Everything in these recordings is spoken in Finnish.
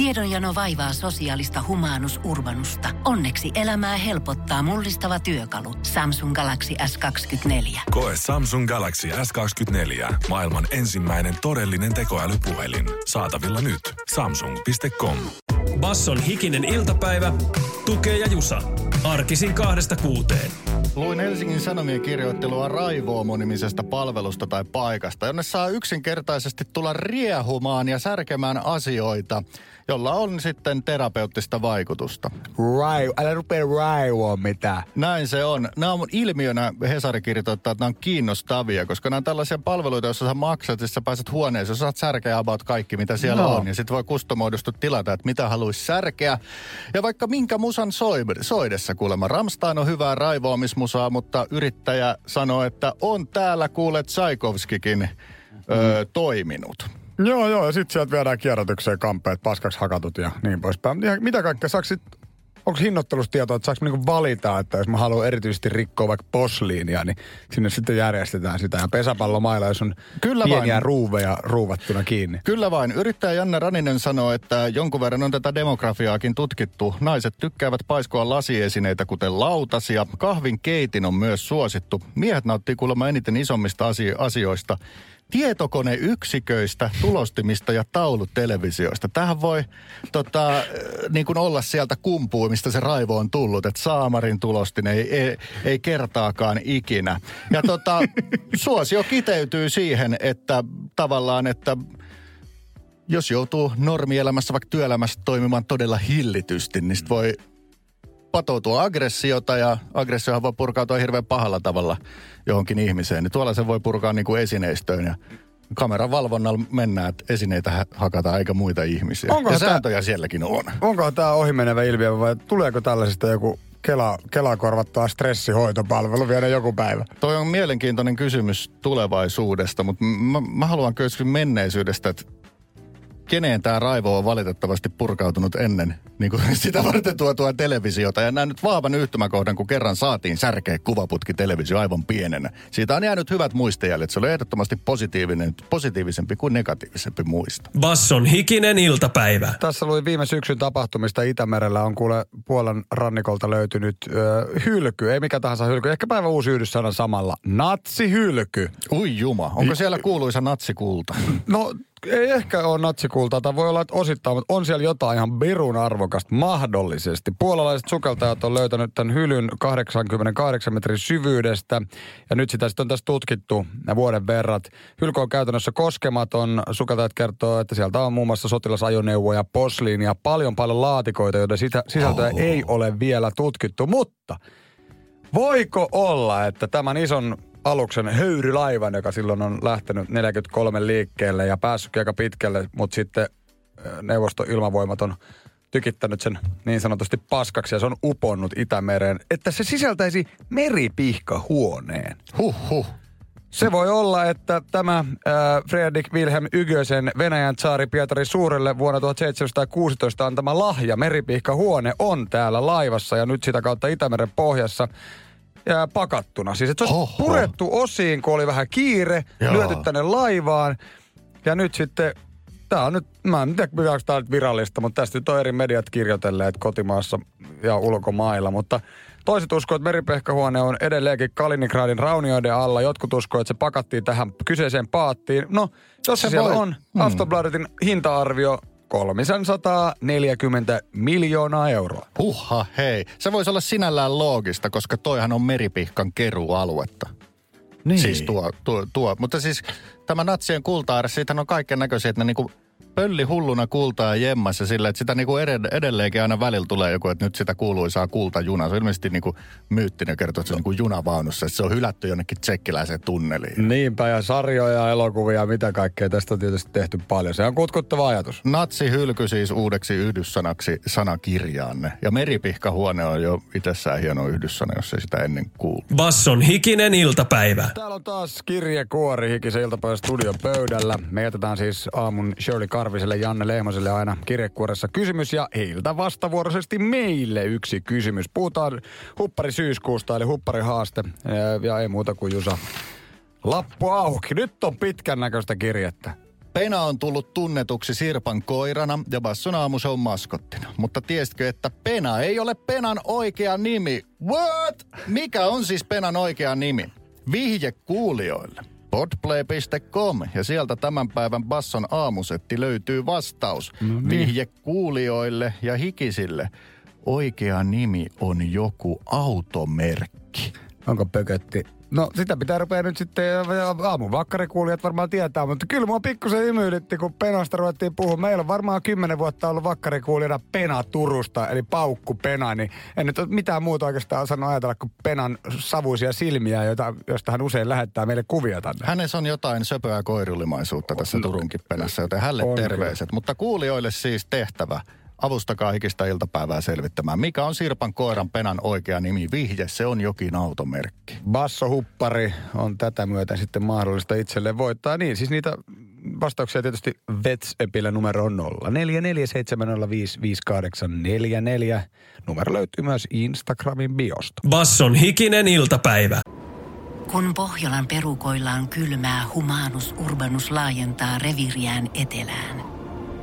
Tiedonjano vaivaa sosiaalista humanus urbanusta. Onneksi elämää helpottaa mullistava työkalu. Samsung Galaxy S24. Koe Samsung Galaxy S24. Maailman ensimmäinen todellinen tekoälypuhelin. Saatavilla nyt. Samsung.com. Basson hikinen iltapäivä, tukee ja jusa. Arkisin kahdesta kuuteen. Luin Helsingin Sanomien kirjoittelua Raivoomo-nimisestä palvelusta tai paikasta, jonne saa yksinkertaisesti tulla riehumaan ja särkemään asioita, jolla on sitten terapeuttista vaikutusta. Rai, älä rupea raivoa mitään. Näin se on. Nämä on ilmiönä, Hesari kirjoittaa, että nämä on kiinnostavia, koska nämä on tällaisia palveluita, joissa sä maksat, että sä pääset huoneeseen, sä saat särkeä about kaikki, mitä siellä Joo. on. Ja sitten voi kustomoidustu tilata, että mitä haluaisi särkeä. Ja vaikka minkä musan soi, soidessa kuulemma. Ramstein on hyvää raivoamismusaa, mutta yrittäjä sanoo, että on täällä kuulet Tsaikovskikin ö, toiminut. Joo, joo, ja sitten sieltä viedään kierrätykseen kampeet, paskaksi hakatut ja niin poispäin. Ja mitä kaikkea, saako sit, onko hinnoittelusta tietoa, että saako niinku valita, että jos mä haluan erityisesti rikkoa vaikka posliinia, niin sinne sitten järjestetään sitä. Ja pesäpallomailla, jos on Kyllä pieniä vain. ruuveja ruuvattuna kiinni. Kyllä vain. Yrittäjä Janne Raninen sanoo, että jonkun verran on tätä demografiaakin tutkittu. Naiset tykkäävät paiskoa lasiesineitä, kuten lautasia. Kahvin keitin on myös suosittu. Miehet nauttii kuulemma eniten isommista asio- asioista. Tietokoneyksiköistä, tulostimista ja taulutelevisioista. Tähän voi tota, niin kuin olla sieltä kumpuu, mistä se raivo on tullut. Että Saamarin tulostin ei, ei, ei kertaakaan ikinä. Ja tota, suosio kiteytyy siihen, että tavallaan, että jos joutuu normielämässä, vaikka työelämässä toimimaan todella hillitysti, niin sit voi patoutua aggressiota ja aggressiohan voi purkautua hirveän pahalla tavalla johonkin ihmiseen. Niin tuolla se voi purkaa niin kuin esineistöön ja kameran valvonnalla mennään, että esineitä hakataan eikä muita ihmisiä. Onkohan ja sääntöjä sielläkin on. Onko tämä ohimenevä ilmiö vai tuleeko tällaisesta joku Kela, Kela korvattaa stressihoitopalvelu vielä joku päivä? Toi on mielenkiintoinen kysymys tulevaisuudesta, mutta mä, mä haluan kysyä menneisyydestä, että keneen tämä raivo on valitettavasti purkautunut ennen niin kuin sitä varten tuotua televisiota. Ja näin nyt vahvan yhtymäkohdan, kun kerran saatiin särkeä kuvaputki televisio aivan pienenä. Siitä on jäänyt hyvät muistijäljet. Se oli ehdottomasti positiivinen, positiivisempi kuin negatiivisempi muisto. Basson hikinen iltapäivä. Tässä luin viime syksyn tapahtumista Itämerellä on kuule Puolan rannikolta löytynyt ö, hylky. Ei mikä tahansa hylky. Ehkä päivän uusi yhdyssana samalla. Natsihylky. Ui juma, onko siellä kuuluisa natsikulta? No ei ehkä ole natsikultaa, tai voi olla, että osittain, mutta on siellä jotain ihan birun arvokasta mahdollisesti. Puolalaiset sukeltajat on löytänyt tämän hylyn 88 metrin syvyydestä, ja nyt sitä sitten on tässä tutkittu vuoden verrat. Hylky on käytännössä koskematon. Sukeltajat kertoo, että sieltä on muun muassa sotilasajoneuvoja, posliinia, paljon paljon laatikoita, joiden sitä, sisältöä oh. ei ole vielä tutkittu. Mutta voiko olla, että tämän ison aluksen höyrylaivan, joka silloin on lähtenyt 43 liikkeelle ja päässyt aika pitkälle, mutta sitten neuvostoilmavoimat on tykittänyt sen niin sanotusti paskaksi ja se on uponnut Itämereen, että se sisältäisi meripihkahuoneen. Huh, huh. Se voi olla, että tämä äh, Fredrik Wilhelm Ygösen Venäjän tsaari Pietari Suurelle vuonna 1716 antama lahja meripihkahuone on täällä laivassa ja nyt sitä kautta Itämeren pohjassa ja pakattuna. Siis että se olisi Oho. purettu osiin, kun oli vähän kiire, Joo. lyöty tänne laivaan ja nyt sitten Tämä on nyt, mä en tiedä onko tämä nyt virallista, mutta tästä nyt on eri mediat kirjoitelleet kotimaassa ja ulkomailla. Mutta toiset uskoo, että meripehkahuone on edelleenkin Kaliningradin raunioiden alla. Jotkut uskoo, että se pakattiin tähän kyseiseen paattiin. No, jos se, Se siellä voi- on, Aftonbladetin hinta-arvio 340 miljoonaa euroa. Huhha, hei. Se voisi olla sinällään loogista, koska toihan on meripihkan kerualuetta. Niin. Siis tuo, tuo, tuo. Mutta siis tämä natsien kulta siitähän on kaiken näköisiä, että ne niinku pölli hulluna kultaa jemmassa sillä, että sitä niinku ed- edelleenkin aina välillä tulee joku, että nyt sitä kuuluisaa kultajuna. Se on ilmeisesti niinku myyttinen kertoo, että se on niinku junavaunussa, että se on hylätty jonnekin tsekkiläiseen tunneliin. Niinpä, ja sarjoja, elokuvia, mitä kaikkea. Tästä on tietysti tehty paljon. Se on kutkuttava ajatus. Natsi hylky siis uudeksi yhdyssanaksi sanakirjaanne. Ja meripihkahuone on jo itsessään hieno yhdyssana, jos ei sitä ennen kuulu. Basson hikinen iltapäivä. Täällä on taas kirjekuori hikisen iltapäivän studion pöydällä. Me jätetään siis aamun Shirley Karviselle ja Janne Lehmoselle aina kirjekuoressa kysymys ja heiltä vastavuoroisesti meille yksi kysymys. Puhutaan huppari syyskuusta eli huppari haaste ja ei muuta kuin Jusa. Lappu auki. Nyt on pitkän näköistä kirjettä. Pena on tullut tunnetuksi Sirpan koirana ja Basson aamushow maskottina. Mutta tiesitkö, että Pena ei ole Penan oikea nimi? What? Mikä on siis Penan oikea nimi? Vihje kuulijoille. Podplay.com ja sieltä tämän päivän Basson aamusetti löytyy vastaus. No niin. Vihje kuulijoille ja hikisille. Oikea nimi on joku automerkki. Onko pökötti No sitä pitää rupea nyt sitten, aamun vakkarikuulijat varmaan tietää, mutta kyllä mua pikkusen imyydytti, kun Penasta ruvettiin puhua. Meillä on varmaan kymmenen vuotta ollut vakkarikuulijana Pena Turusta, eli Paukku Pena, niin en nyt ole mitään muuta oikeastaan osannut ajatella kuin Penan savuisia silmiä, joita, josta hän usein lähettää meille kuvia tänne. Hänessä on jotain söpöä koirulimaisuutta tässä Turunkin Penassa, joten hänelle on terveiset. Kyllä. Mutta kuulijoille siis tehtävä – Avustakaa hikistä iltapäivää selvittämään, mikä on Sirpan koiran penan oikea nimi. Vihje, se on jokin automerkki. Basso Huppari on tätä myötä sitten mahdollista itselleen voittaa. Niin, siis niitä vastauksia tietysti Vetsepillä numero on 0447055844. Numero löytyy myös Instagramin biosta. Basson hikinen iltapäivä. Kun Pohjolan perukoillaan kylmää, humanus urbanus laajentaa reviriään etelään –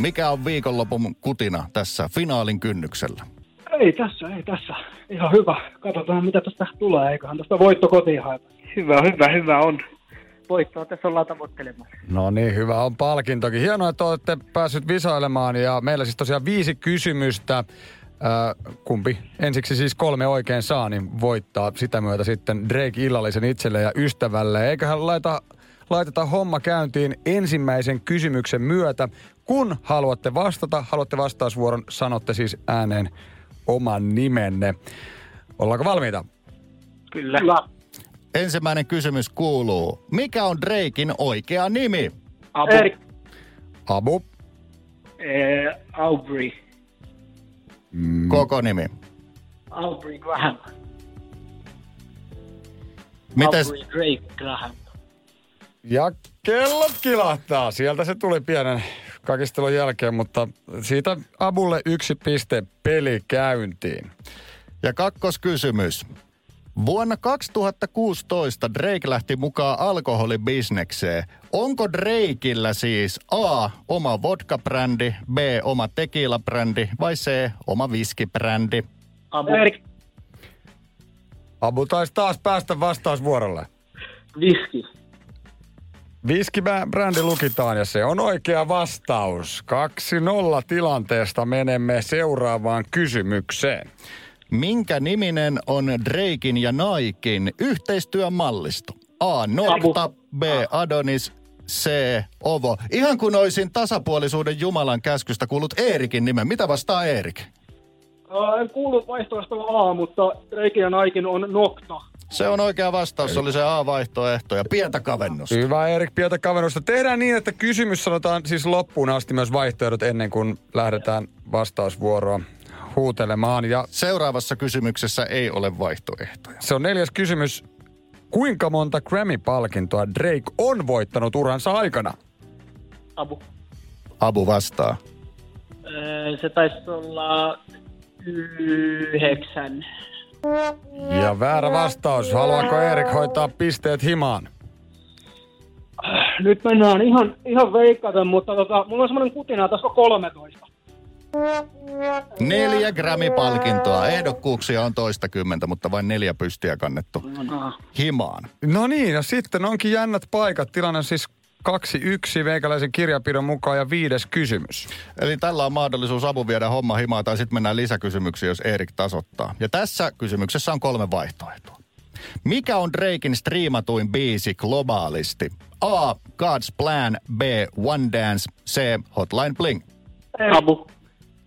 Mikä on viikonlopun kutina tässä finaalin kynnyksellä? Ei tässä, ei tässä. Ihan hyvä. Katsotaan, mitä tästä tulee. Eiköhän tästä voitto kotiin haeta. Hyvä, hyvä, hyvä on. Voittoa tässä ollaan tavoittelemassa. No niin, hyvä on palkintokin. Hienoa, että olette päässyt visoilemaan ja meillä siis tosiaan viisi kysymystä. Äh, kumpi ensiksi siis kolme oikein saa, niin voittaa sitä myötä sitten Drake illallisen itselle ja ystävälle. Eiköhän laita laitetaan homma käyntiin ensimmäisen kysymyksen myötä. Kun haluatte vastata, haluatte vastausvuoron, sanotte siis ääneen oman nimenne. Ollaanko valmiita? Kyllä. Kyllä. Ensimmäinen kysymys kuuluu, mikä on Drakein oikea nimi? Abu. Erik. Abu. Eh, Aubrey. Mm. Koko nimi? Aubrey Graham. Mites? Aubrey Drake Graham. Ja kellot kilahtaa. Sieltä se tuli pienen kakistelun jälkeen, mutta siitä Abulle yksi piste peli käyntiin. Ja kakkoskysymys. Vuonna 2016 Drake lähti mukaan alkoholibisnekseen. Onko Drakeillä siis A. oma vodka-brändi, B. oma tequila-brändi vai C. oma viskibrändi? Abu. Abu taisi taas päästä vastausvuorolle. Viski. Viskibrändi lukitaan ja se on oikea vastaus. 2-0 tilanteesta menemme seuraavaan kysymykseen. Minkä niminen on Drakein ja Naikin yhteistyömallisto? A. Nokta, B. Adonis, C. Ovo. Ihan kun olisin tasapuolisuuden Jumalan käskystä kuullut Eerikin nimen. Mitä vastaa Eerik? En kuullut vaihtoehto A, mutta Drake ja Naikin on Nokta. Se on oikea vastaus, se oli se A-vaihtoehto ja pientä kavennusta. Hyvä Erik, pientä kavennusta. Tehdään niin, että kysymys sanotaan siis loppuun asti myös vaihtoehdot ennen kuin lähdetään vastausvuoroa huutelemaan. Ja Seuraavassa kysymyksessä ei ole vaihtoehtoja. Se on neljäs kysymys. Kuinka monta Grammy-palkintoa Drake on voittanut uransa aikana? Abu. Abu vastaa. se taisi olla yhdeksän. Ja väärä vastaus. Haluaako Erik hoitaa pisteet himaan? Nyt mennään ihan, ihan veikkaten, mutta tota, mulla on semmoinen kutina, tässä on 13. Neljä Grammy-palkintoa. Ehdokkuuksia on toista kymmentä, mutta vain neljä pystiä kannettu himaan. No niin, ja sitten onkin jännät paikat. Tilanne on siis Kaksi yksi veikäläisen kirjapidon mukaan ja viides kysymys. Eli tällä on mahdollisuus apu viedä homma himaa tai sitten mennään lisäkysymyksiin, jos Erik tasottaa. Ja tässä kysymyksessä on kolme vaihtoehtoa. Mikä on Drakein striimatuin biisi globaalisti? A. God's Plan, B. One Dance, C. Hotline Bling. Abu.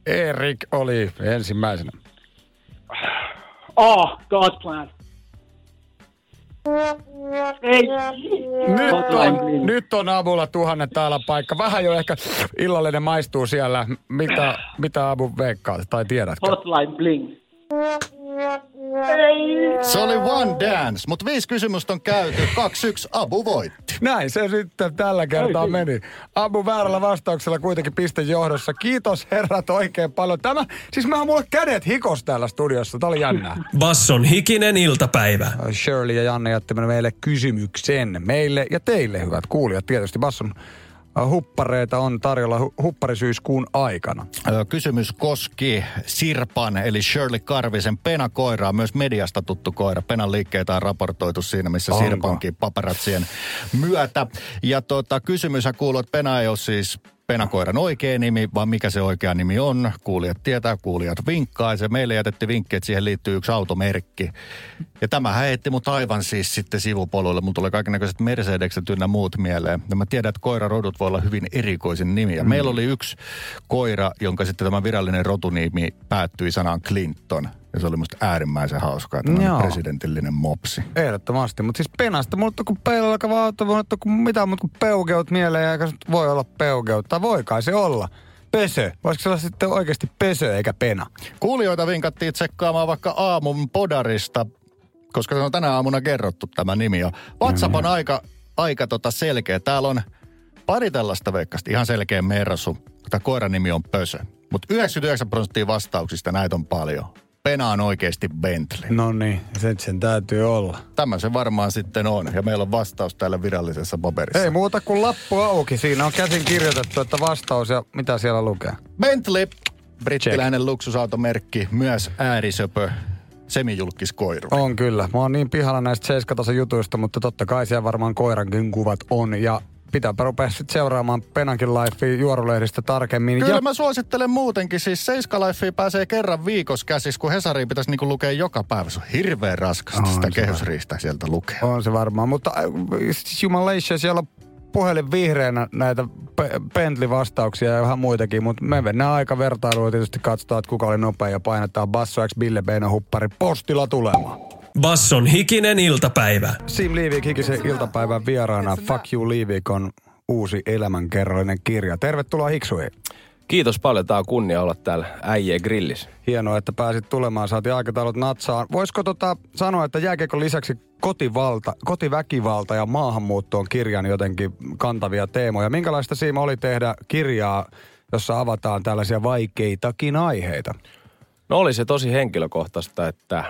Erik oli ensimmäisenä. A. God's Plan. Ei. Nyt on, nyt on avulla tuhannen täällä paikka. Vähän jo ehkä illallinen maistuu siellä. Mitä, mitä avu veikkaa tai tiedätkö? Hotline Bling. Se oli One Dance, mutta viisi kysymystä on käyty. 2-1 Abu voitti. Näin se sitten tällä kertaa meni. Abu väärällä vastauksella kuitenkin piste johdossa. Kiitos herrat oikein paljon. Tämä, siis mä mulle kädet hikos täällä studiossa. Tämä oli jännää. Basson hikinen iltapäivä. Shirley ja Janne jättivät meille kysymyksen. Meille ja teille, hyvät kuulijat. Tietysti Basson huppareita on tarjolla hu- hupparisyyskuun aikana. Kysymys koski Sirpan, eli Shirley Karvisen penakoiraa, myös mediasta tuttu koira. Penan liikkeitä on raportoitu siinä, missä Onko? Sirpankin paparatsien myötä. Ja tota, kysymyshän kuuluu, että Pena ei ole siis penakoiran oikea nimi, vaan mikä se oikea nimi on. Kuulijat tietää, kuulijat vinkkaa. Ja se meille jätetty vinkki, että siihen liittyy yksi automerkki. Ja tämä heitti mut aivan siis sitten sivupoluille. Mun tulee kaikenlaiset Mercedekset ynnä muut mieleen. Ja mä tiedän, että koirarodut voi olla hyvin erikoisin nimi. Ja meillä oli yksi koira, jonka sitten tämä virallinen rotunimi päättyi sanaan Clinton. Ja se oli musta äärimmäisen hauskaa, Joo. presidentillinen mopsi. Ehdottomasti, mutta siis penasta, mulla on kuin peilalla auto, voi kuin mitä muuta kuin peugeut mieleen, eikä nyt voi olla peugeut, tai voi kai se olla. Pesö. Voisiko se olla sitten oikeasti pesö eikä pena? Kuulijoita vinkattiin tsekkaamaan vaikka aamun podarista, koska se on tänä aamuna kerrottu tämä nimi. Ja WhatsApp on aika, aika tota selkeä. Täällä on pari tällaista veikkasta, ihan selkeä mersu. Tämä koiran nimi on Pösö. Mutta 99 prosenttia vastauksista näitä on paljon. Pena on oikeasti Bentley. No niin, sen, sen täytyy olla. Tämä se varmaan sitten on. Ja meillä on vastaus täällä virallisessa paperissa. Ei muuta kuin lappu auki. Siinä on käsin kirjoitettu, että vastaus ja mitä siellä lukee. Bentley, brittiläinen luksusautomerkki, myös äärisöpö, semijulkiskoiru. On kyllä. Mä oon niin pihalla näistä seiskatason jutuista, mutta totta kai siellä varmaan koirankin kuvat on. Ja pitääpä rupea sitten seuraamaan Penankin Lifea juorulehdistä tarkemmin. Kyllä ja mä suosittelen muutenkin. Siis Seiska Lifea pääsee kerran viikossa käsis, kun Hesari pitäisi niinku lukea joka päivä. Se on hirveän raskasta On sitä kehysriistä sieltä lukea. On se varmaan, mutta äh, siis jumalation siellä on puhelin vihreänä näitä Bentley-vastauksia ja vähän muitakin, mutta me mennään aika vertailua tietysti katsotaan, että kuka oli nopea ja painetaan Basso X Bille Beino huppari postilla tulemaan. Basson hikinen iltapäivä. Sim Liivik hikisen iltapäivän vieraana Fuck You Liivik on uusi elämänkerrallinen kirja. Tervetuloa Hiksuihin. Kiitos paljon. Tämä on kunnia olla täällä äijien grillissä. Hienoa, että pääsit tulemaan. Saatiin aikataulut natsaan. Voisiko tota sanoa, että jääkiekon lisäksi kotivalta, kotiväkivalta ja maahanmuutto on kirjan jotenkin kantavia teemoja. Minkälaista siinä oli tehdä kirjaa, jossa avataan tällaisia vaikeitakin aiheita? No oli se tosi henkilökohtaista, että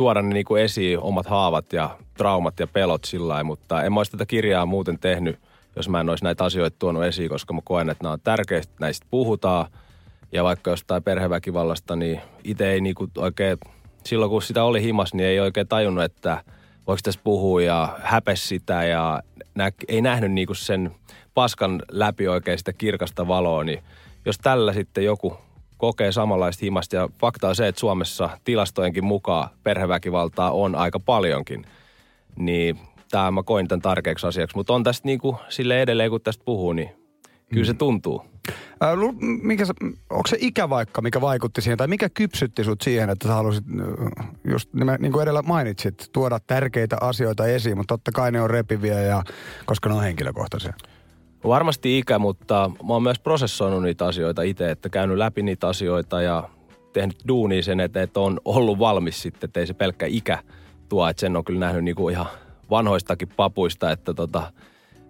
tuoda ne niinku esiin omat haavat ja traumat ja pelot sillä lailla, mutta en mä olisi tätä kirjaa muuten tehnyt, jos mä en olisi näitä asioita tuonut esiin, koska mä koen, että nämä on tärkeistä, näistä puhutaan. Ja vaikka jostain perheväkivallasta, niin itse ei niinku oikein, silloin kun sitä oli himas, niin ei oikein tajunnut, että voiko tässä puhua ja häpes sitä ja nä, ei nähnyt niinku sen paskan läpi oikein sitä kirkasta valoa, niin jos tällä sitten joku kokee samanlaista himasta ja fakta on se, että Suomessa tilastojenkin mukaan perheväkivaltaa on aika paljonkin, niin tämä mä koin tämän tärkeäksi asiaksi. Mutta on tästä niinku sille edelleen, kun tästä puhuu, niin kyllä se tuntuu. Ää, lu- minkä, sä- onko se ikä vaikka, mikä vaikutti siihen, tai mikä kypsytti sut siihen, että sä halusit, just niin kuin edellä mainitsit, tuoda tärkeitä asioita esiin, mutta totta kai ne on repiviä, ja, koska ne on henkilökohtaisia. Varmasti ikä, mutta mä oon myös prosessoinut niitä asioita itse, että käynyt läpi niitä asioita ja tehnyt duunia sen, että, että on ollut valmis sitten, että ei se pelkkä ikä tuo, että sen on kyllä nähnyt niinku ihan vanhoistakin papuista, että tota,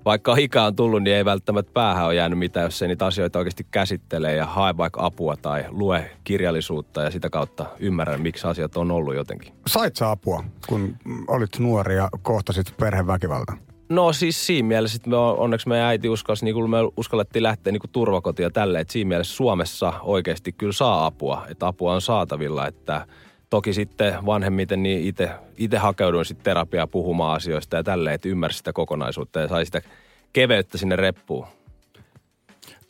vaikka ikä on tullut, niin ei välttämättä päähän ole jäänyt mitään, jos ei niitä asioita oikeasti käsittelee ja hae vaikka apua tai lue kirjallisuutta ja sitä kautta ymmärrän, miksi asiat on ollut jotenkin. Sait sä apua, kun olit nuori ja kohtasit perheväkivalta? No siis siinä mielessä, että me on, onneksi meidän äiti uskalsi, niin kuin me uskallettiin lähteä niin kuin turvakotiin ja tälleen, että siinä mielessä Suomessa oikeasti kyllä saa apua, että apua on saatavilla, että toki sitten vanhemmiten niin itse, itse hakeuduin sitten terapiaa puhumaan asioista ja tälleen, että ymmärsi sitä kokonaisuutta ja sai sitä keveyttä sinne reppuun.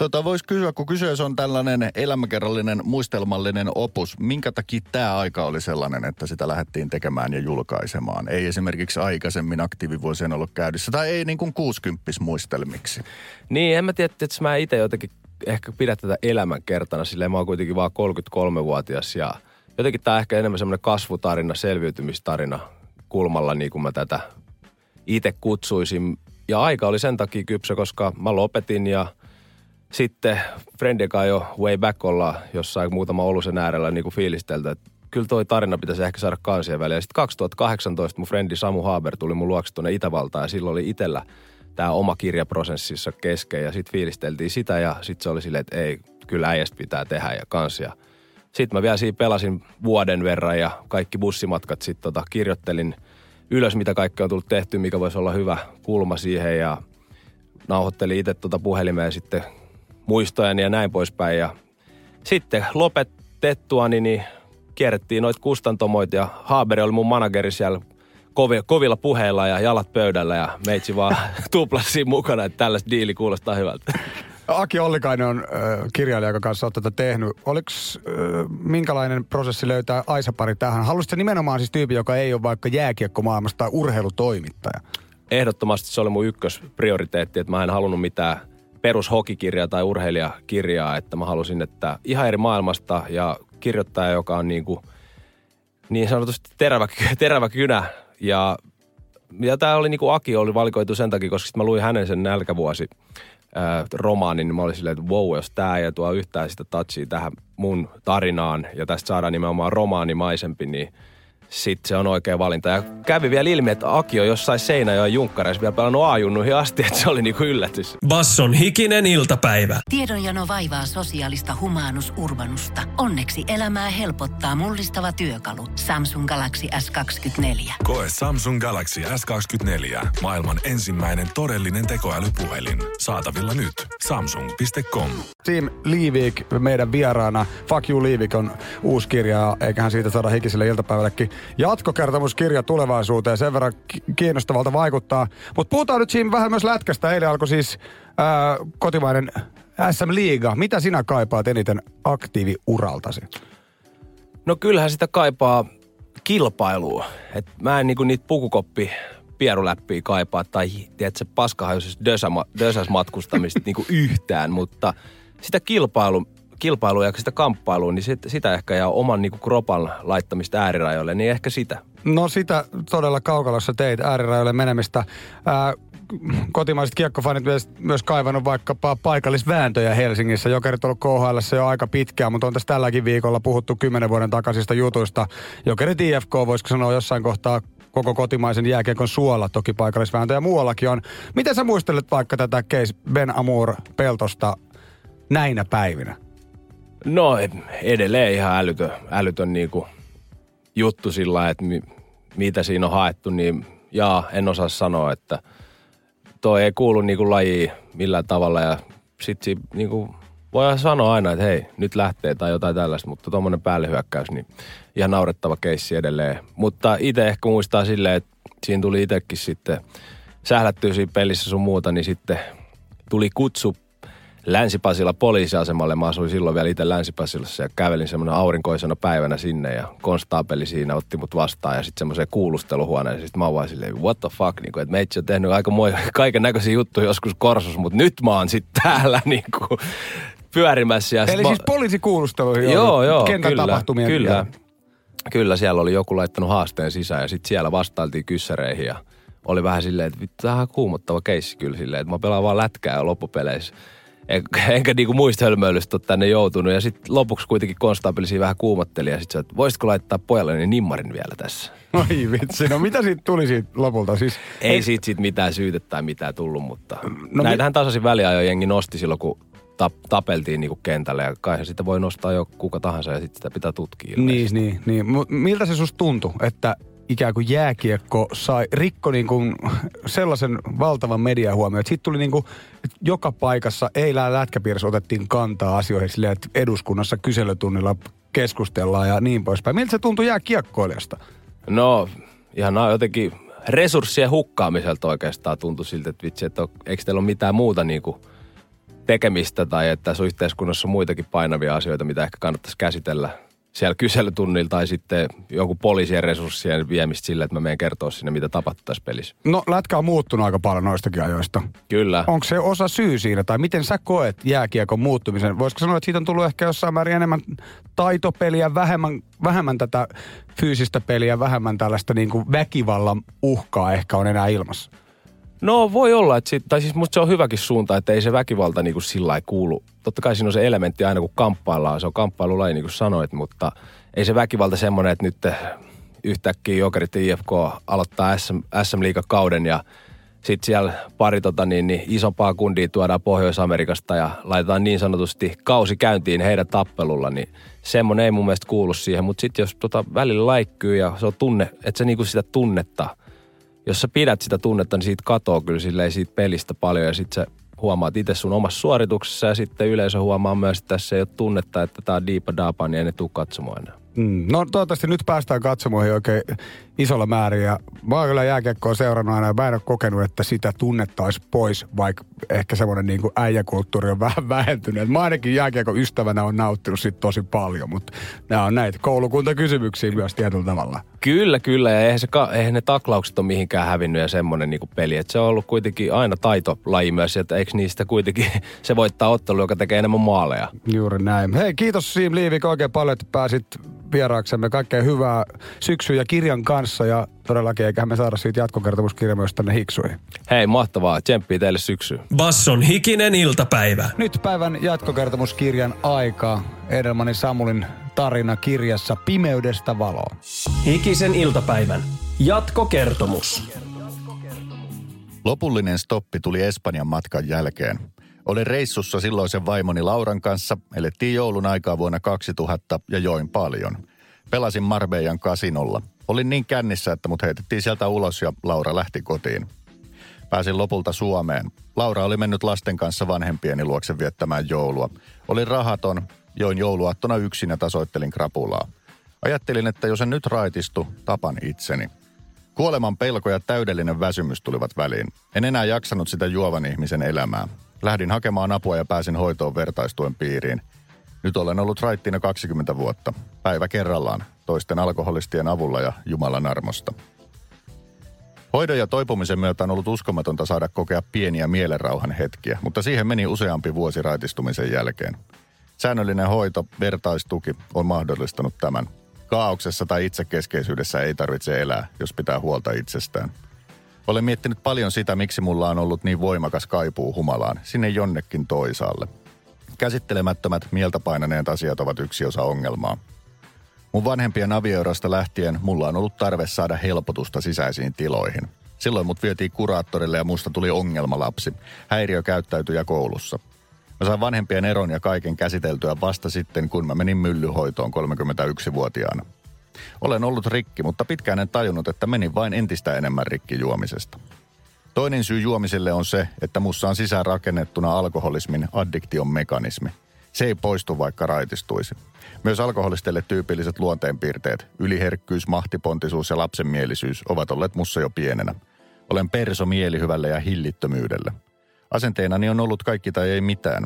Tota, Voisi kysyä, kun kyseessä on tällainen elämäkerrallinen muistelmallinen opus, minkä takia tämä aika oli sellainen, että sitä lähdettiin tekemään ja julkaisemaan? Ei esimerkiksi aikaisemmin aktiivivuosien ollut käydyssä, tai ei niin kuin 60 muistelmiksi. Niin, en mä tiedä, että mä itse jotenkin ehkä pidä tätä elämänkertana, silleen mä oon kuitenkin vaan 33-vuotias ja jotenkin tää ehkä enemmän semmoinen kasvutarina, selviytymistarina kulmalla, niin kuin mä tätä itse kutsuisin. Ja aika oli sen takia kypsä, koska mä lopetin ja sitten Friendin kanssa jo way back ollaan jossain muutama olusen äärellä niin kuin fiilisteltä, että kyllä toi tarina pitäisi ehkä saada kansien väliin. Sitten 2018 mun frendi Samu Haber tuli mun luokse tuonne Itävaltaan ja silloin oli itellä tämä oma kirjaprosessissa kesken ja sitten fiilisteltiin sitä ja sitten se oli silleen, että ei, kyllä äijästä pitää tehdä ja kansia. Sitten mä vielä siinä pelasin vuoden verran ja kaikki bussimatkat sitten tota, kirjoittelin ylös, mitä kaikkea on tullut tehty, mikä voisi olla hyvä kulma siihen ja nauhoittelin itse tuota puhelimeen sitten muistojani ja näin poispäin. Ja sitten lopetettua niin kierrettiin noita kustantomoita ja Haaberi oli mun manageri siellä kovi, kovilla puheilla ja jalat pöydällä ja meitsi vaan tuplasi mukana, että tällaista diili kuulostaa hyvältä. Aki Ollikainen on äh, kirjailija, joka kanssa olet tätä tehnyt. Oliko äh, minkälainen prosessi löytää Aisapari tähän? Haluaisitko nimenomaan siis tyyppi, joka ei ole vaikka jääkiekkomaailmasta tai urheilutoimittaja? Ehdottomasti se oli mun ykkösprioriteetti, että mä en halunnut mitään perushokikirjaa tai urheilijakirjaa, että mä halusin, että ihan eri maailmasta ja kirjoittaja, joka on niin, kuin, niin sanotusti terävä, terävä kynä. Ja ja tämä oli niin kuin Aki oli valikoitu sen takia, koska mä luin hänen sen nälkävuosi romaanin, niin mä olin silleen, että wow, jos tämä ei tuo yhtään sitä touchia tähän mun tarinaan ja tästä saadaan nimenomaan romaanimaisempi, niin sitten se on oikea valinta. Ja kävi vielä ilmi, että Aki on jossain Seinäjoen junkkareissa vielä pelannut A-junnuihin asti, että se oli niinku yllätys. Basson hikinen iltapäivä. Tiedonjano vaivaa sosiaalista humanus urbanusta. Onneksi elämää helpottaa mullistava työkalu. Samsung Galaxy S24. Koe Samsung Galaxy S24. Maailman ensimmäinen todellinen tekoälypuhelin. Saatavilla nyt. Samsung.com. Team Liivik meidän vieraana. Fuck you Liivik on uusi kirja, eiköhän siitä saada hikiselle iltapäivällekin jatkokertomuskirja tulevaisuuteen. Sen verran kiinnostavalta vaikuttaa. Mutta puhutaan nyt siinä vähän myös lätkästä. Eilen alkoi siis ää, kotimainen SM Liiga. Mitä sinä kaipaat eniten aktiiviuraltasi? No kyllähän sitä kaipaa kilpailua. Et mä en niinku niitä pukukoppi pieruläppiä kaipaa tai tiedätkö, paskahajuisesta dösäs matkustamista niinku yhtään, mutta sitä kilpailu, kilpailua ja sitä kamppailua, niin sit, sitä ehkä ja oman niinku kropan laittamista äärirajoille, niin ehkä sitä. No sitä todella kaukalossa teit äärirajoille menemistä. Ää, kotimaiset kiekkofanit myös, myös kaivannut vaikkapa paikallisvääntöjä Helsingissä. Jokerit on ollut KHL jo aika pitkään, mutta on tässä tälläkin viikolla puhuttu kymmenen vuoden takaisista jutuista. Jokerit IFK, voisiko sanoa jossain kohtaa koko kotimaisen jääkiekon suola, toki paikallisvääntöjä muuallakin on. Miten sä muistelet vaikka tätä case Ben Amour Peltosta näinä päivinä? No edelleen ihan älytön, älytön niinku juttu sillä että mi, mitä siinä on haettu, niin jaa, en osaa sanoa, että toi ei kuulu niinku lajiin millään tavalla ja sit si, niinku, voidaan sanoa aina, että hei, nyt lähtee tai jotain tällaista, mutta tuommoinen päällehyökkäys, niin ihan naurettava keissi edelleen. Mutta itse ehkä muistaa silleen, että siinä tuli itsekin sitten sählättyä siinä pelissä sun muuta, niin sitten tuli kutsu Länsipasilla poliisiasemalle. Mä asuin silloin vielä itse Länsipasilassa ja kävelin semmoinen aurinkoisena päivänä sinne ja konstaapeli siinä otti mut vastaan ja sitten semmoiseen kuulusteluhuoneeseen. Sitten mä oon vaan silleen, what the fuck, niin kuin, että meitsi on tehnyt aika moi, kaiken näköisiä juttuja joskus korsus, mutta nyt mä oon sitten täällä niin kuin, pyörimässä. Ja Eli mä, siis poliisikuulusteluihin Joo, joo, kentän kyllä, tapahtumia. kyllä. Kyllä, siellä oli joku laittanut haasteen sisään ja sitten siellä vastailtiin kyssäreihin ja oli vähän silleen, että vittu, vähän kuumottava keissi kyllä silleen, että mä pelaan vaan lätkää loppupeleissä. En, enkä niinku muista hölmöilystä ole tänne joutunut. Ja sitten lopuksi kuitenkin konstaapeli vähän kuumotteli ja sitten että voisitko laittaa pojalle nimmarin vielä tässä. Oi vitsi, no mitä siitä tuli siitä lopulta? Siis, Ei, ei siitä sit mitään syytettä tai mitään tullut, mutta No näitähän tasaisin väliajoin jengi nosti silloin, kun tap, tapeltiin niinku kentälle. Ja kai sitä voi nostaa jo kuka tahansa ja sitten sitä pitää tutkia. Niin, niin, niin. Miltä se susta tuntui, että ikään kuin jääkiekko sai, rikko niin kuin sellaisen valtavan mediahuomioon, että siitä tuli niin kuin, että joka paikassa eilen lätkäpiirissä otettiin kantaa asioihin silleen, että eduskunnassa kyselytunnilla keskustellaan ja niin poispäin. Miltä se tuntui jääkiekkoilijasta? No, ihan jotenkin resurssien hukkaamiselta oikeastaan tuntui siltä, että vitsi, että eikö teillä ole mitään muuta niinku tekemistä tai että tässä yhteiskunnassa on muitakin painavia asioita, mitä ehkä kannattaisi käsitellä. Siellä kyselytunnilla tai sitten jonkun poliisien resurssien viemistä sille, että mä menen kertoa sinne, mitä tapahtui tässä pelissä. No lätkä on muuttunut aika paljon noistakin ajoista. Kyllä. Onko se osa syy siinä, tai miten sä koet jääkiekon muuttumisen? Voisiko sanoa, että siitä on tullut ehkä jossain määrin enemmän taitopeliä, vähemmän, vähemmän tätä fyysistä peliä, vähemmän tällaista niin kuin väkivallan uhkaa ehkä on enää ilmassa? No voi olla, että sit, tai siis musta se on hyväkin suunta, että ei se väkivalta niin kuin sillä lailla kuulu. Totta kai siinä on se elementti aina kun kamppaillaan, se on kamppailulaji niin kuin sanoit, mutta ei se väkivalta semmoinen, että nyt yhtäkkiä Jokerit IFK aloittaa SM, SM-liigakauden ja sitten siellä pari tota, niin, niin isompaa kundia tuodaan Pohjois-Amerikasta ja laitetaan niin sanotusti kausi käyntiin heidän tappelulla, niin semmoinen ei mun mielestä kuulu siihen. Mutta sitten jos tota, välillä laikkyy ja se on tunne, että se niinku sitä tunnetta, jos sä pidät sitä tunnetta, niin siitä katoo kyllä silleen siitä pelistä paljon ja sitten sä huomaat itse sun omassa suorituksessa ja sitten yleisö huomaa myös, että tässä ei ole tunnetta, että tämä on diipa daapa, niin ei ne tule katsomaan enää. Mm. No toivottavasti nyt päästään katsomoihin oikein isolla määrin. Ja mä oon kyllä jääkiekkoa seurannut aina ja mä en ole kokenut, että sitä tunnettaisi pois, vaikka ehkä semmoinen niin kuin äijäkulttuuri on vähän vähentynyt. Mä ainakin jääkiekon ystävänä on nauttinut sit tosi paljon, mutta nämä on näitä koulukuntakysymyksiä myös tietyllä tavalla. Kyllä, kyllä. Ja eihän, se, eihän ne taklaukset ole mihinkään hävinnyt ja semmoinen niin peli. Että se on ollut kuitenkin aina taitolaji myös, että eikö niistä kuitenkin se voittaa ottelu, joka tekee enemmän maaleja. Juuri näin. Hei, kiitos Siim Liivik oikein paljon, että pääsit vieraaksemme. Kaikkea hyvää syksyn ja kirjan kanssa ja todellakin eiköhän me saada siitä jatkokertomuskirja myös tänne hiksuihin. Hei, mahtavaa. Tsemppiä teille syksyyn. Basson hikinen iltapäivä. Nyt päivän jatkokertomuskirjan aika. Edelmanin Samulin tarina kirjassa Pimeydestä valoon. Hikisen iltapäivän jatkokertomus. Lopullinen stoppi tuli Espanjan matkan jälkeen. Olin reissussa silloisen vaimoni Lauran kanssa, elettiin joulun aikaa vuonna 2000 ja join paljon. Pelasin Marbeijan kasinolla. Olin niin kännissä, että mut heitettiin sieltä ulos ja Laura lähti kotiin. Pääsin lopulta Suomeen. Laura oli mennyt lasten kanssa vanhempieni luokse viettämään joulua. Olin rahaton, join jouluaattona yksin ja tasoittelin krapulaa. Ajattelin, että jos en nyt raitistu, tapan itseni. Kuoleman pelko ja täydellinen väsymys tulivat väliin. En enää jaksanut sitä juovan ihmisen elämää. Lähdin hakemaan apua ja pääsin hoitoon vertaistuen piiriin. Nyt olen ollut raittina 20 vuotta. Päivä kerrallaan, toisten alkoholistien avulla ja Jumalan armosta. Hoidon ja toipumisen myötä on ollut uskomatonta saada kokea pieniä mielenrauhan hetkiä, mutta siihen meni useampi vuosi raitistumisen jälkeen. Säännöllinen hoito, vertaistuki on mahdollistanut tämän. Kaauksessa tai itsekeskeisyydessä ei tarvitse elää, jos pitää huolta itsestään – olen miettinyt paljon sitä, miksi mulla on ollut niin voimakas kaipuu humalaan, sinne jonnekin toisaalle. Käsittelemättömät, mieltä painaneet asiat ovat yksi osa ongelmaa. Mun vanhempien avioerosta lähtien mulla on ollut tarve saada helpotusta sisäisiin tiloihin. Silloin mut vietiin kuraattorille ja musta tuli ongelmalapsi, häiriökäyttäytyjä koulussa. Mä sain vanhempien eron ja kaiken käsiteltyä vasta sitten, kun mä menin myllyhoitoon 31-vuotiaana. Olen ollut rikki, mutta pitkään en tajunnut, että menin vain entistä enemmän rikki juomisesta. Toinen syy juomiselle on se, että mussa on sisään rakennettuna alkoholismin addiktion mekanismi. Se ei poistu vaikka raitistuisi. Myös alkoholisteille tyypilliset luonteenpiirteet, yliherkkyys, mahtipontisuus ja lapsenmielisyys ovat olleet mussa jo pienenä. Olen perso mielihyvälle ja hillittömyydelle. Asenteenani on ollut kaikki tai ei mitään,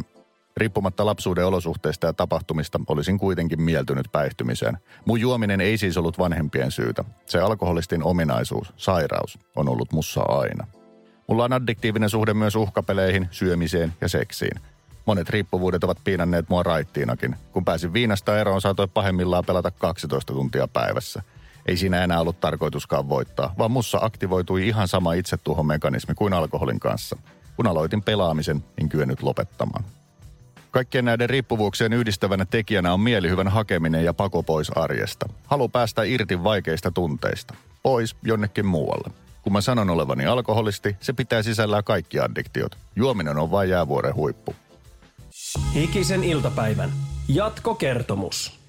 Riippumatta lapsuuden olosuhteista ja tapahtumista olisin kuitenkin mieltynyt päihtymiseen. Mun juominen ei siis ollut vanhempien syytä. Se alkoholistin ominaisuus, sairaus, on ollut mussa aina. Mulla on addiktiivinen suhde myös uhkapeleihin, syömiseen ja seksiin. Monet riippuvuudet ovat piinanneet mua raittiinakin. Kun pääsin viinasta eroon, saatoin pahimmillaan pelata 12 tuntia päivässä. Ei siinä enää ollut tarkoituskaan voittaa, vaan mussa aktivoitui ihan sama itsetuhomekanismi kuin alkoholin kanssa. Kun aloitin pelaamisen, en kyennyt lopettamaan. Kaikkien näiden riippuvuuksien yhdistävänä tekijänä on mielihyvän hakeminen ja pako pois arjesta. Halu päästä irti vaikeista tunteista. Pois jonnekin muualle. Kun mä sanon olevani alkoholisti, se pitää sisällään kaikki addiktiot. Juominen on vain jäävuoren huippu. Hikisen iltapäivän jatkokertomus.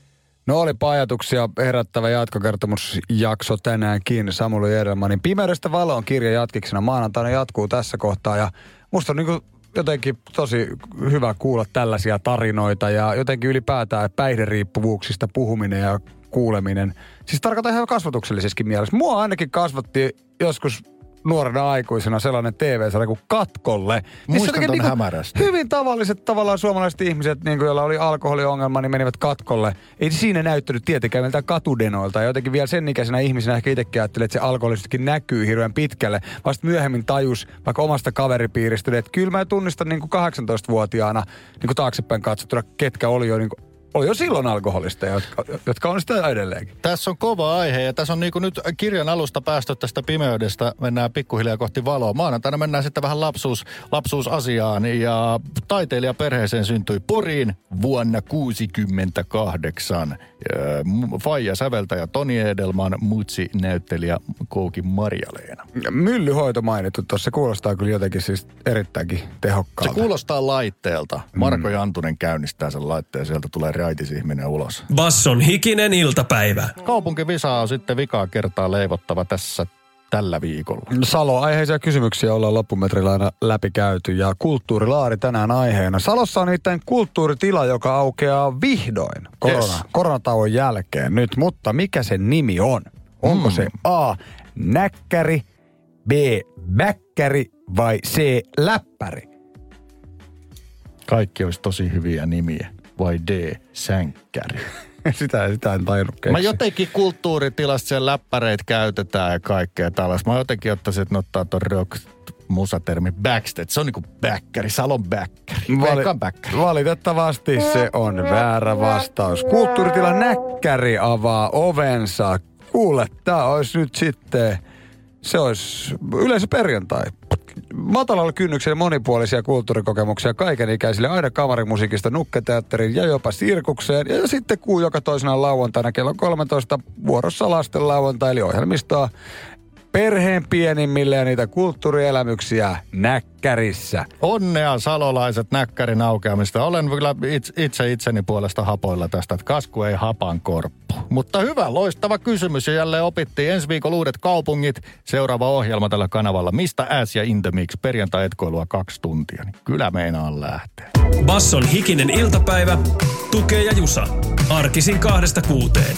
No oli ajatuksia herättävä jatkokertomusjakso tänäänkin Samuli Edelmanin Pimeydestä valoon kirja jatkiksena maanantaina jatkuu tässä kohtaa ja musta on niin jotenkin tosi hyvä kuulla tällaisia tarinoita ja jotenkin ylipäätään päihderiippuvuuksista puhuminen ja kuuleminen. Siis tarkoitan ihan kasvatuksellisessakin mielessä. Mua ainakin kasvatti joskus nuorena aikuisena sellainen TV-sarja kuin Katkolle. Muistan oli ton niinku hämärästi. Hyvin tavalliset tavallaan suomalaiset ihmiset, niin kuin, joilla oli alkoholiongelma, niin menivät Katkolle. Ei siinä näyttänyt tietenkään miltä katudenoilta. Ja jotenkin vielä sen ikäisenä ihmisenä ehkä itsekin ajattelin, että se alkoholisestikin näkyy hirveän pitkälle. Vasta myöhemmin tajus vaikka omasta kaveripiiristä, että kyllä mä tunnistan niin kuin 18-vuotiaana niin kuin taaksepäin katsottuna, ketkä oli jo niin kuin oli jo silloin alkoholisteja, jotka, jotka on sitä edelleenkin. Tässä on kova aihe ja tässä on niin nyt kirjan alusta päästy tästä pimeydestä. Mennään pikkuhiljaa kohti valoa. Maanantaina mennään sitten vähän lapsuus, lapsuusasiaan ja taiteilijaperheeseen syntyi Poriin vuonna 68. Faija säveltäjä Toni Edelman, Mutsi näyttelijä Kouki Marjaleena. Myllyhoito mainittu tuossa, kuulostaa kyllä jotenkin siis erittäinkin tehokkaalta. Se kuulostaa laitteelta. Marko Jantunen käynnistää sen laitteen, sieltä tulee raitis ihminen ulos. Basson hikinen iltapäivä. Kaupunkivisa on sitten vikaa kertaa leivottava tässä tällä viikolla. Salo-aiheisia kysymyksiä ollaan loppumetrillä aina läpikäyty ja kulttuurilaari tänään aiheena. Salossa on nimittäin kulttuuritila, joka aukeaa vihdoin korona, yes. koronatauon jälkeen nyt, mutta mikä sen nimi on? Onko mm. se A, näkkäri, B, bäkkäri vai C, läppäri? Kaikki olisi tosi hyviä nimiä. Vai D, sänkkäri? sitä, sitä en tajunnut keksiä. Mä jotenkin kulttuuritilasta sen läppäreitä käytetään ja kaikkea tällaista. Mä jotenkin ottaisin, että ne ottaa ton rock musatermi backstage. Se on niinku bäkkäri, salon bäkkäri. Vali- bäkkäri. Valitettavasti se on väärä vastaus. Kulttuuritila Näkkäri avaa ovensa. Kuule, tää olisi nyt sitten, se olisi yleisöperjantai matalalla kynnyksellä monipuolisia kulttuurikokemuksia kaikenikäisille aina kamarimusiikista nukketeatteriin ja jopa sirkukseen. Ja sitten kuu joka toisena lauantaina kello 13 vuorossa lasten lauantai eli ohjelmistoa perheen pienimmille ja niitä kulttuurielämyksiä näkkärissä. Onnea salolaiset näkkärin aukeamista. Olen kyllä itse itseni puolesta hapoilla tästä, että kasku ei hapan korppu. Mutta hyvä, loistava kysymys ja jälleen opittiin ensi viikon uudet kaupungit. Seuraava ohjelma tällä kanavalla. Mistä S ja In the Mix? Perjantai-etkoilua kaksi tuntia. Niin kyllä meinaan lähteä. Basson hikinen iltapäivä. Tukee ja Jusa. Arkisin kahdesta kuuteen.